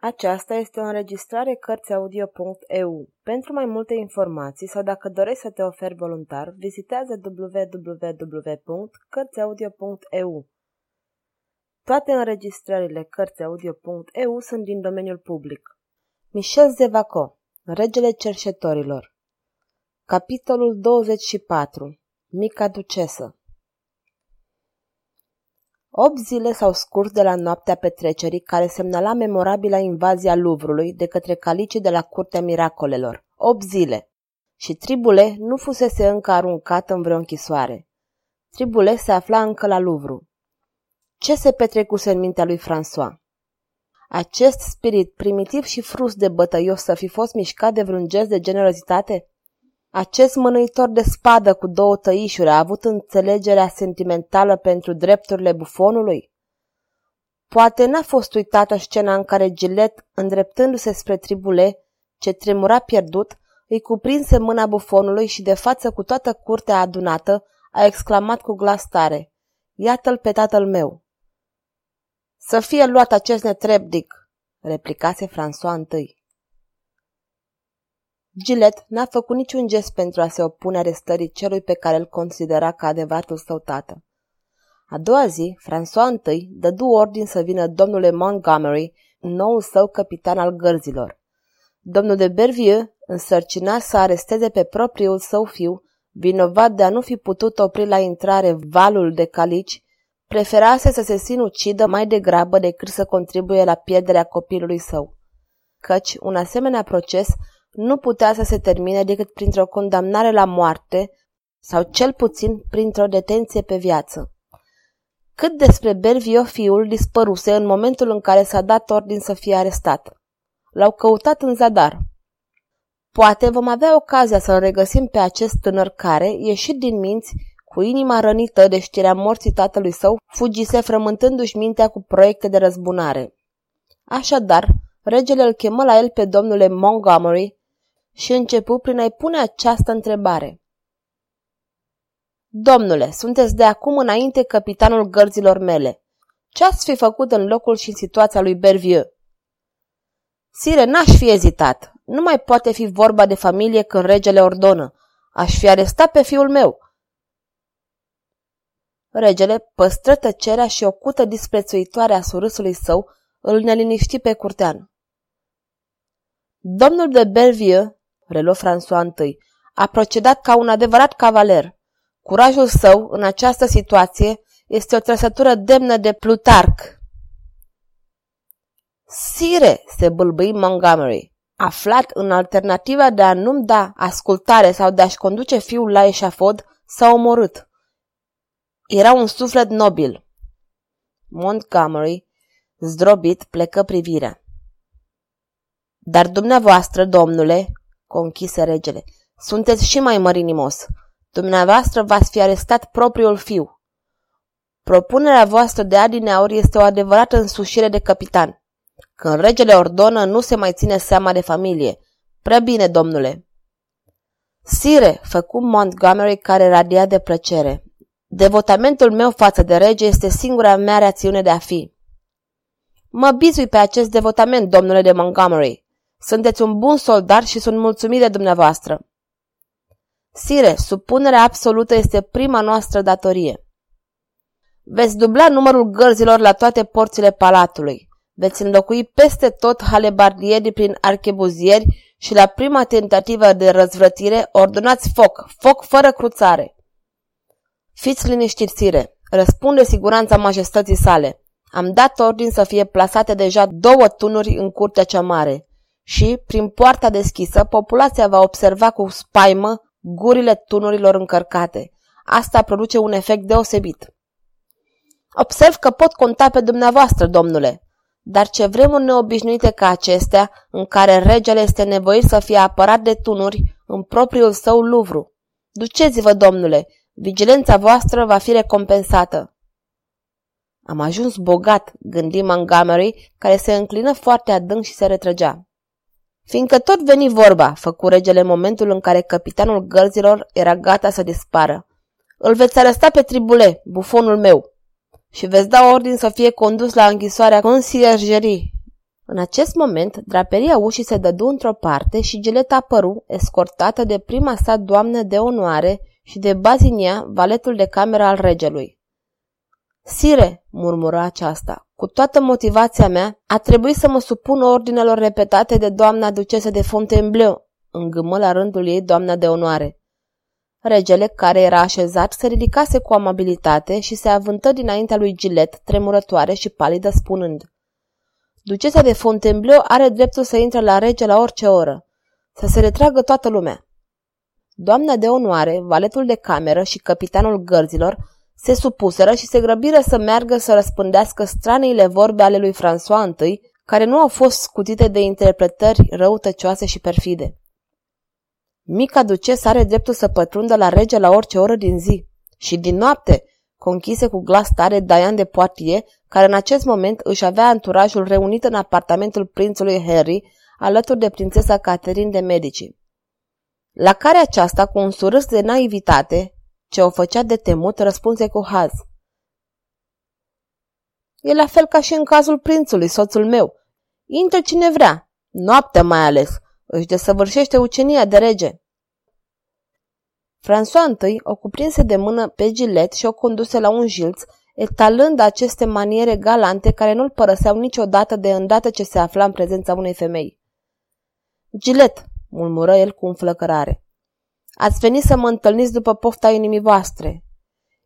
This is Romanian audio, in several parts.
Aceasta este o înregistrare Cărțiaudio.eu. Pentru mai multe informații sau dacă dorești să te oferi voluntar, vizitează www.cărțiaudio.eu. Toate înregistrările Cărțiaudio.eu sunt din domeniul public. Michel Zevaco, Regele Cerșetorilor Capitolul 24 Mica Ducesă Opt zile s-au scurs de la noaptea petrecerii care semnala memorabila invazia Luvrului de către calicii de la Curtea Miracolelor. Opt zile. Și Tribule nu fusese încă aruncat în vreo închisoare. Tribule se afla încă la Luvru. Ce se petrecuse în mintea lui François? Acest spirit primitiv și frust de bătăios să fi fost mișcat de vreun gest de generozitate? Acest mânuitor de spadă cu două tăișuri a avut înțelegerea sentimentală pentru drepturile bufonului? Poate n-a fost uitată scena în care Gilet, îndreptându-se spre tribule, ce tremura pierdut, îi cuprinse mâna bufonului și de față cu toată curtea adunată a exclamat cu glas tare, Iată-l pe tatăl meu! Să fie luat acest netrebdic, replicase François întâi. Gilet n-a făcut niciun gest pentru a se opune arestării celui pe care îl considera ca adevăratul său tată. A doua zi, François I dădu ordin să vină domnule Montgomery, noul său capitan al gărzilor. Domnul de Bervieux însărcina să aresteze pe propriul său fiu, vinovat de a nu fi putut opri la intrare valul de calici, preferase să se sinucidă mai degrabă decât să contribuie la pierderea copilului său. Căci un asemenea proces nu putea să se termine decât printr-o condamnare la moarte sau cel puțin printr-o detenție pe viață. Cât despre Bervio, fiul dispăruse în momentul în care s-a dat ordin să fie arestat. L-au căutat în zadar. Poate vom avea ocazia să-l regăsim pe acest tânăr care, ieșit din minți, cu inima rănită de știrea morții tatălui său, fugise frământându-și mintea cu proiecte de răzbunare. Așadar, regele îl chemă la el pe domnule Montgomery și începu prin a-i pune această întrebare. Domnule, sunteți de acum înainte capitanul gărzilor mele. Ce ați fi făcut în locul și în situația lui Bervieux? Sire, n-aș fi ezitat. Nu mai poate fi vorba de familie când regele ordonă. Aș fi arestat pe fiul meu. Regele păstră tăcerea și o cută disprețuitoare a surâsului său îl neliniști pe curtean. Domnul de Bellevue reluă François I, a procedat ca un adevărat cavaler. Curajul său, în această situație, este o trăsătură demnă de Plutarc. Sire, se bâlbâi Montgomery, aflat în alternativa de a nu-mi da ascultare sau de a-și conduce fiul la eșafod, s-a omorât. Era un suflet nobil. Montgomery, zdrobit, plecă privirea. Dar dumneavoastră, domnule, conchise regele. Sunteți și mai mărinimos. Dumneavoastră v-ați fi arestat propriul fiu. Propunerea voastră de adineauri este o adevărată însușire de capitan. Când regele ordonă, nu se mai ține seama de familie. Prea bine, domnule. Sire, făcu Montgomery care radia de plăcere. Devotamentul meu față de rege este singura mea reacțiune de a fi. Mă bizui pe acest devotament, domnule de Montgomery. Sunteți un bun soldat și sunt mulțumit de dumneavoastră. Sire, supunerea absolută este prima noastră datorie. Veți dubla numărul gărzilor la toate porțile palatului. Veți înlocui peste tot halebardierii prin archebuzieri și la prima tentativă de răzvrătire ordonați foc, foc fără cruțare. Fiți liniștiți, sire, răspunde siguranța majestății sale. Am dat ordin să fie plasate deja două tunuri în curtea cea mare și, prin poarta deschisă, populația va observa cu spaimă gurile tunurilor încărcate. Asta produce un efect deosebit. Observ că pot conta pe dumneavoastră, domnule, dar ce vremuri neobișnuite ca acestea, în care regele este nevoit să fie apărat de tunuri în propriul său luvru. Duceți-vă, domnule, vigilența voastră va fi recompensată. Am ajuns bogat, gândi Montgomery, care se înclină foarte adânc și se retrăgea. Fiindcă tot veni vorba, făcu regele în momentul în care capitanul gărzilor era gata să dispară. Îl veți aresta pe tribule, bufonul meu, și veți da ordin să fie condus la închisoarea conciergerii. În acest moment, draperia ușii se dădu într-o parte și Gilet apăru, escortată de prima sa doamnă de onoare și de Bazinia, valetul de cameră al regelui. Sire, murmură aceasta, cu toată motivația mea, a trebuit să mă supun ordinelor repetate de doamna ducesă de Fontainebleau, îngâmă la rândul ei doamna de onoare. Regele, care era așezat, se ridicase cu amabilitate și se avântă dinaintea lui Gilet, tremurătoare și palidă, spunând Ducesa de Fontainebleau are dreptul să intre la rege la orice oră. Să se retragă toată lumea. Doamna de onoare, valetul de cameră și capitanul gărzilor se supuseră și se grăbiră să meargă să răspândească straniile vorbe ale lui François I, care nu au fost scutite de interpretări răutăcioase și perfide. Mica ducesă are dreptul să pătrundă la rege la orice oră din zi și din noapte, conchise cu glas tare Diane de Poitiers, care în acest moment își avea anturajul reunit în apartamentul prințului Harry, alături de prințesa Catherine de Medici. La care aceasta, cu un surâs de naivitate, ce o făcea de temut, răspunse cu haz. E la fel ca și în cazul prințului, soțul meu. Intră cine vrea, noaptea mai ales, își desăvârșește ucenia de rege. François I o cuprinse de mână pe gilet și o conduse la un jilț, etalând aceste maniere galante care nu-l părăseau niciodată de îndată ce se afla în prezența unei femei. Gilet, murmură el cu înflăcărare. Ați venit să mă întâlniți după pofta inimii voastre.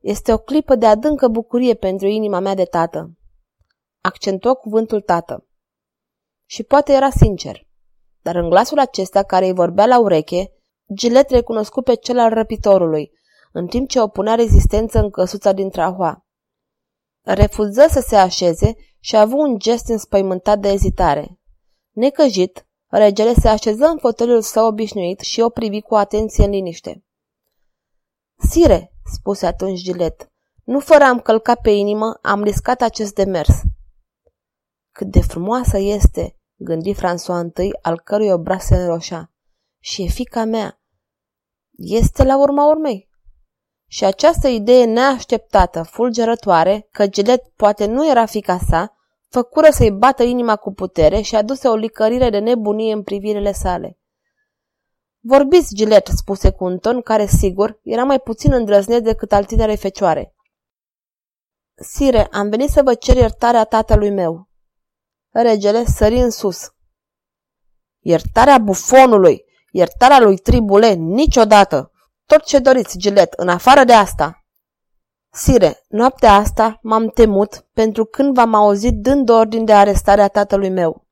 Este o clipă de adâncă bucurie pentru inima mea de tată. Accentuă cuvântul tată. Și poate era sincer. Dar în glasul acesta care îi vorbea la ureche, Gilet recunoscu pe cel al răpitorului, în timp ce opunea rezistență în căsuța din Trahua. Refuză să se așeze și a avut un gest înspăimântat de ezitare. Necăjit, regele se așeză în fotoliul său obișnuit și o privi cu atenție în liniște. Sire, spuse atunci Gilet, nu fără am călcat pe inimă, am riscat acest demers. Cât de frumoasă este, gândi François I, al cărui obraz se înroșea și e fica mea. Este la urma urmei. Și această idee neașteptată, fulgerătoare, că Gilet poate nu era fica sa, făcură să-i bată inima cu putere și aduse o licărire de nebunie în privirile sale. Vorbiți, Gilet, spuse cu un ton care, sigur, era mai puțin îndrăzneț decât al tinerei fecioare. Sire, am venit să vă cer iertarea tatălui meu. Regele sări în sus. Iertarea bufonului! Iertarea lui Tribule niciodată. Tot ce doriți, Gilet, în afară de asta. Sire, noaptea asta m-am temut pentru când v-am auzit dând ordin de arestare a tatălui meu.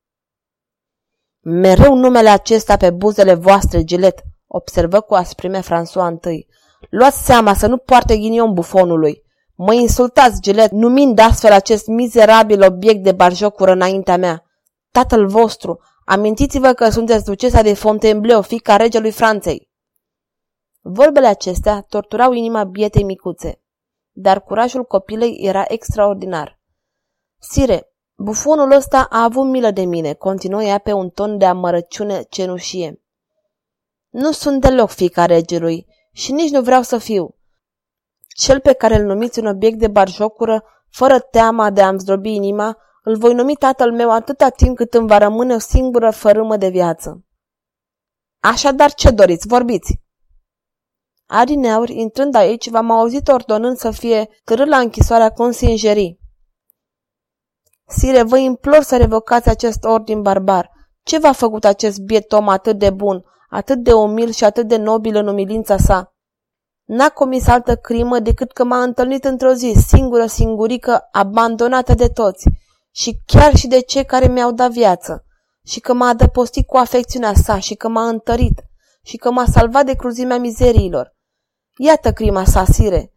Mereu numele acesta pe buzele voastre, Gilet, observă cu asprime François I. Luați seama să nu poarte ghinion bufonului. Mă insultați, Gilet, numind astfel acest mizerabil obiect de barjocură înaintea mea. Tatăl vostru, Amintiți-vă că sunteți ducesa de Fontainebleau, fica regelui Franței. Vorbele acestea torturau inima bietei micuțe, dar curajul copilei era extraordinar. Sire, bufonul ăsta a avut milă de mine, continuă ea pe un ton de amărăciune cenușie. Nu sunt deloc fica regelui și nici nu vreau să fiu. Cel pe care îl numiți un obiect de barjocură, fără teama de a-mi zdrobi inima, îl voi numi tatăl meu atâta timp cât îmi va rămâne o singură fărâmă de viață. Așadar, ce doriți? Vorbiți! Adineaur, intrând aici, v-am auzit ordonând să fie târât la închisoarea consingerii. Sire, vă implor să revocați acest ordin barbar. Ce v-a făcut acest biet om atât de bun, atât de umil și atât de nobil în umilința sa? N-a comis altă crimă decât că m-a întâlnit într-o zi, singură, singurică, abandonată de toți, și chiar și de cei care mi-au dat viață, și că m-a adăpostit cu afecțiunea sa și că m-a întărit și că m-a salvat de cruzimea mizeriilor. Iată crima sa, sire.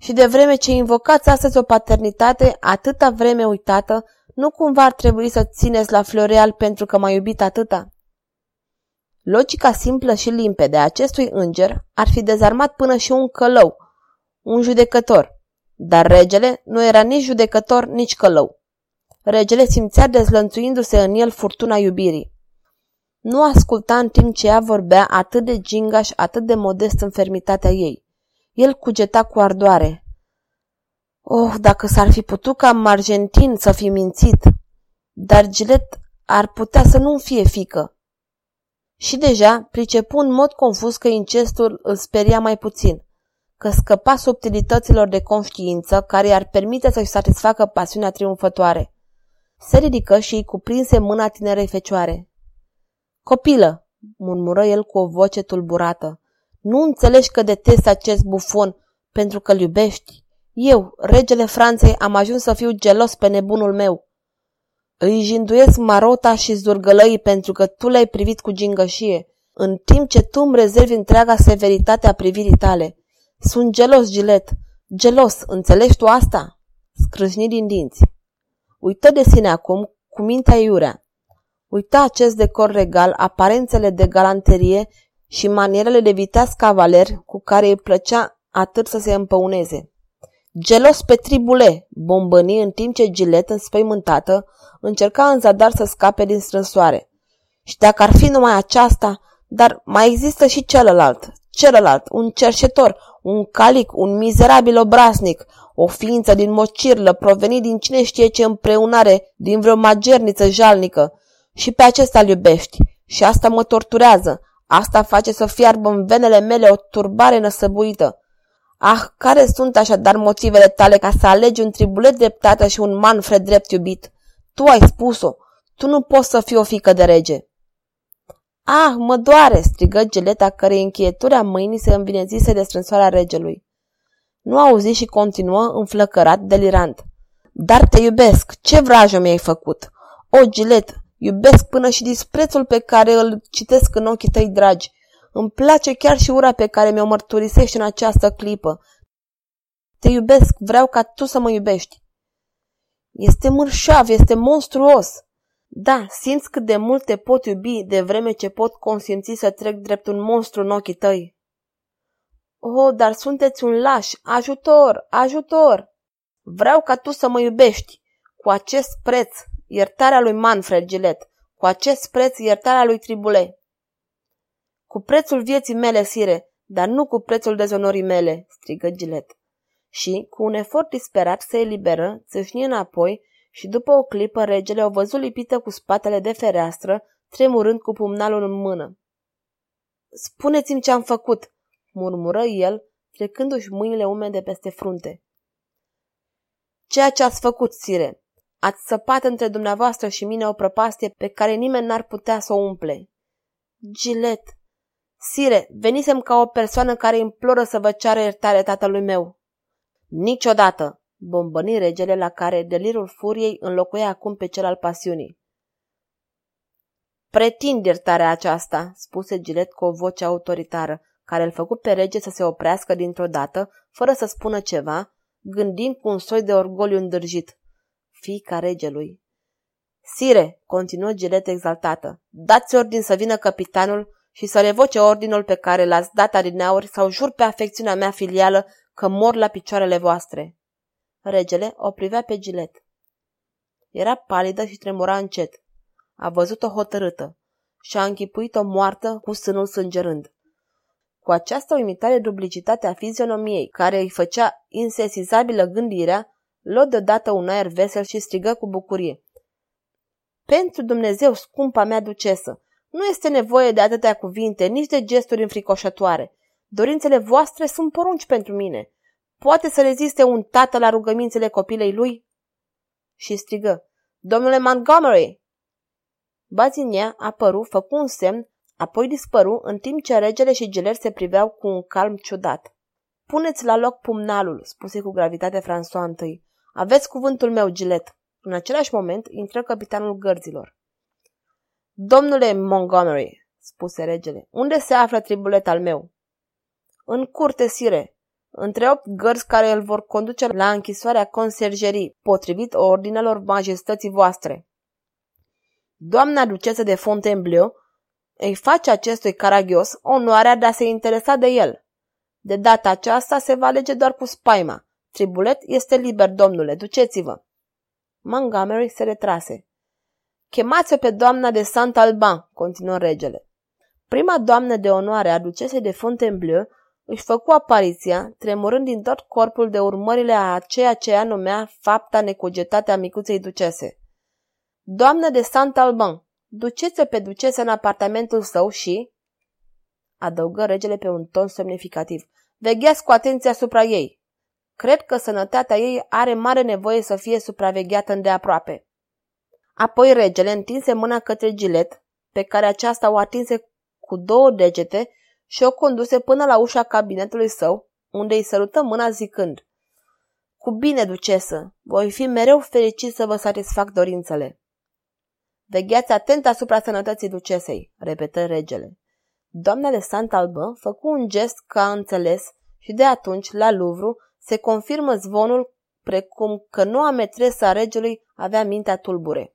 Și de vreme ce invocați astăzi o paternitate atâta vreme uitată, nu cumva ar trebui să țineți la Floreal pentru că m-a iubit atâta? Logica simplă și limpede a acestui înger ar fi dezarmat până și un călău, un judecător. Dar regele nu era nici judecător, nici călău. Regele simțea dezlănțuindu-se în el furtuna iubirii. Nu asculta în timp ce ea vorbea atât de gingaș, atât de modest în fermitatea ei. El cugeta cu ardoare. Oh, dacă s-ar fi putut ca Margentin să fi mințit! Dar Gilet ar putea să nu fie fică. Și deja pricepu în mod confuz că incestul îl speria mai puțin, că scăpa subtilităților de conștiință care i-ar permite să-și satisfacă pasiunea triumfătoare. Se ridică și îi cuprinse mâna tinerei fecioare. Copilă, murmură el cu o voce tulburată, nu înțelegi că detest acest bufon pentru că îl iubești? Eu, regele Franței, am ajuns să fiu gelos pe nebunul meu. Îi jinduiesc marota și zurgălăii pentru că tu le-ai privit cu gingășie, în timp ce tu îmi rezervi întreaga severitate a privirii tale. Sunt gelos, Gilet. Gelos, înțelegi tu asta? Scrâșni din dinți. Uită de sine acum, cu mintea iurea. Uita acest decor regal, aparențele de galanterie și manierele de viteaz cavaler cu care îi plăcea atât să se împăuneze. Gelos pe tribule, bombăni în timp ce Gilet, înspăimântată, încerca în zadar să scape din strânsoare. Și dacă ar fi numai aceasta, dar mai există și celălalt, celălalt, un cerșetor, un calic, un mizerabil obraznic, o ființă din mocirlă, provenit din cine știe ce împreunare, din vreo magerniță jalnică. Și pe acesta îl iubești. Și asta mă torturează. Asta face să fiarbă în venele mele o turbare năsăbuită. Ah, care sunt așadar motivele tale ca să alegi un tribulet dreptată și un Manfred drept iubit? Tu ai spus-o. Tu nu poți să fii o fică de rege. Ah, mă doare!" strigă geleta cărei încheietura mâinii se învinezise de strânsoarea regelui. Nu auzi și continuă înflăcărat, delirant. Dar te iubesc! Ce vrajă mi-ai făcut? O, Gilet, iubesc până și disprețul pe care îl citesc în ochii tăi dragi. Îmi place chiar și ura pe care mi-o mărturisești în această clipă. Te iubesc, vreau ca tu să mă iubești. Este mărșav, este monstruos. Da, simți cât de mult te pot iubi de vreme ce pot consimți să trec drept un monstru în ochii tăi. Oh, dar sunteți un laș! Ajutor! Ajutor! Vreau ca tu să mă iubești! Cu acest preț, iertarea lui Manfred Gilet, cu acest preț, iertarea lui Tribule. Cu prețul vieții mele, sire, dar nu cu prețul dezonorii mele, strigă Gilet. Și, cu un efort disperat, se eliberă, țâșni înapoi și după o clipă regele o văzut lipită cu spatele de fereastră, tremurând cu pumnalul în mână. Spuneți-mi ce am făcut, murmură el, trecându-și mâinile umede peste frunte. Ceea ce ați făcut, sire. Ați săpat între dumneavoastră și mine o prăpastie pe care nimeni n-ar putea să o umple. Gilet. Sire, venisem ca o persoană care imploră să vă ceară iertare tatălui meu. Niciodată, bombăni regele la care delirul furiei înlocuia acum pe cel al pasiunii. Pretind iertarea aceasta, spuse Gilet cu o voce autoritară, care îl făcut pe rege să se oprească dintr-o dată, fără să spună ceva, gândind cu un soi de orgoliu îndârjit. Fiica regelui. Sire, continuă Gilet exaltată, dați ordin să vină capitanul și să revoce ordinul pe care l-ați dat adineauri sau jur pe afecțiunea mea filială că mor la picioarele voastre. Regele o privea pe Gilet. Era palidă și tremura încet. A văzut-o hotărâtă și a închipuit-o moartă cu sânul sângerând. Cu această uimitare duplicitate a fizionomiei, care îi făcea insesizabilă gândirea, luă deodată un aer vesel și strigă cu bucurie. Pentru Dumnezeu, scumpa mea ducesă, nu este nevoie de atâtea cuvinte, nici de gesturi înfricoșătoare. Dorințele voastre sunt porunci pentru mine. Poate să reziste un tată la rugămințele copilei lui? Și strigă, Domnule Montgomery! Bazinia apăru, făcu un semn, apoi dispăru, în timp ce regele și geler se priveau cu un calm ciudat. Puneți la loc pumnalul, spuse cu gravitate François întâi. Aveți cuvântul meu, Gilet. În același moment intră capitanul gărzilor. Domnule Montgomery, spuse regele, unde se află tribulet al meu? În curte, sire, între opt gărzi care îl vor conduce la închisoarea consergerii, potrivit ordinelor majestății voastre. Doamna ducesă de Fontainebleau îi face acestui caragios onoarea de a se interesa de el. De data aceasta se va alege doar cu spaima. Tribulet este liber, domnule, duceți-vă. Montgomery se retrase. Chemați-o pe doamna de Saint-Alban, continuă regele. Prima doamnă de onoare a ducesei de Fontainebleau își făcu apariția, tremurând din tot corpul de urmările a ceea ce ea numea fapta necugetate a micuței ducese. Doamnă de Saint-Alban, duceți-o pe ducesă în apartamentul său și... Adăugă regele pe un ton semnificativ. Vegheați cu atenție asupra ei. Cred că sănătatea ei are mare nevoie să fie supravegheată îndeaproape. Apoi regele întinse mâna către Gilet, pe care aceasta o atinse cu două degete și o conduse până la ușa cabinetului său, unde îi sărută mâna zicând Cu bine, ducesă, voi fi mereu fericit să vă satisfac dorințele. Vegheați atent asupra sănătății ducesei, repetă regele. Doamna de Saint-Albin făcu un gest ca înțeles și de atunci, la Louvre, se confirmă zvonul precum că noua metresă a regelui avea mintea tulbure.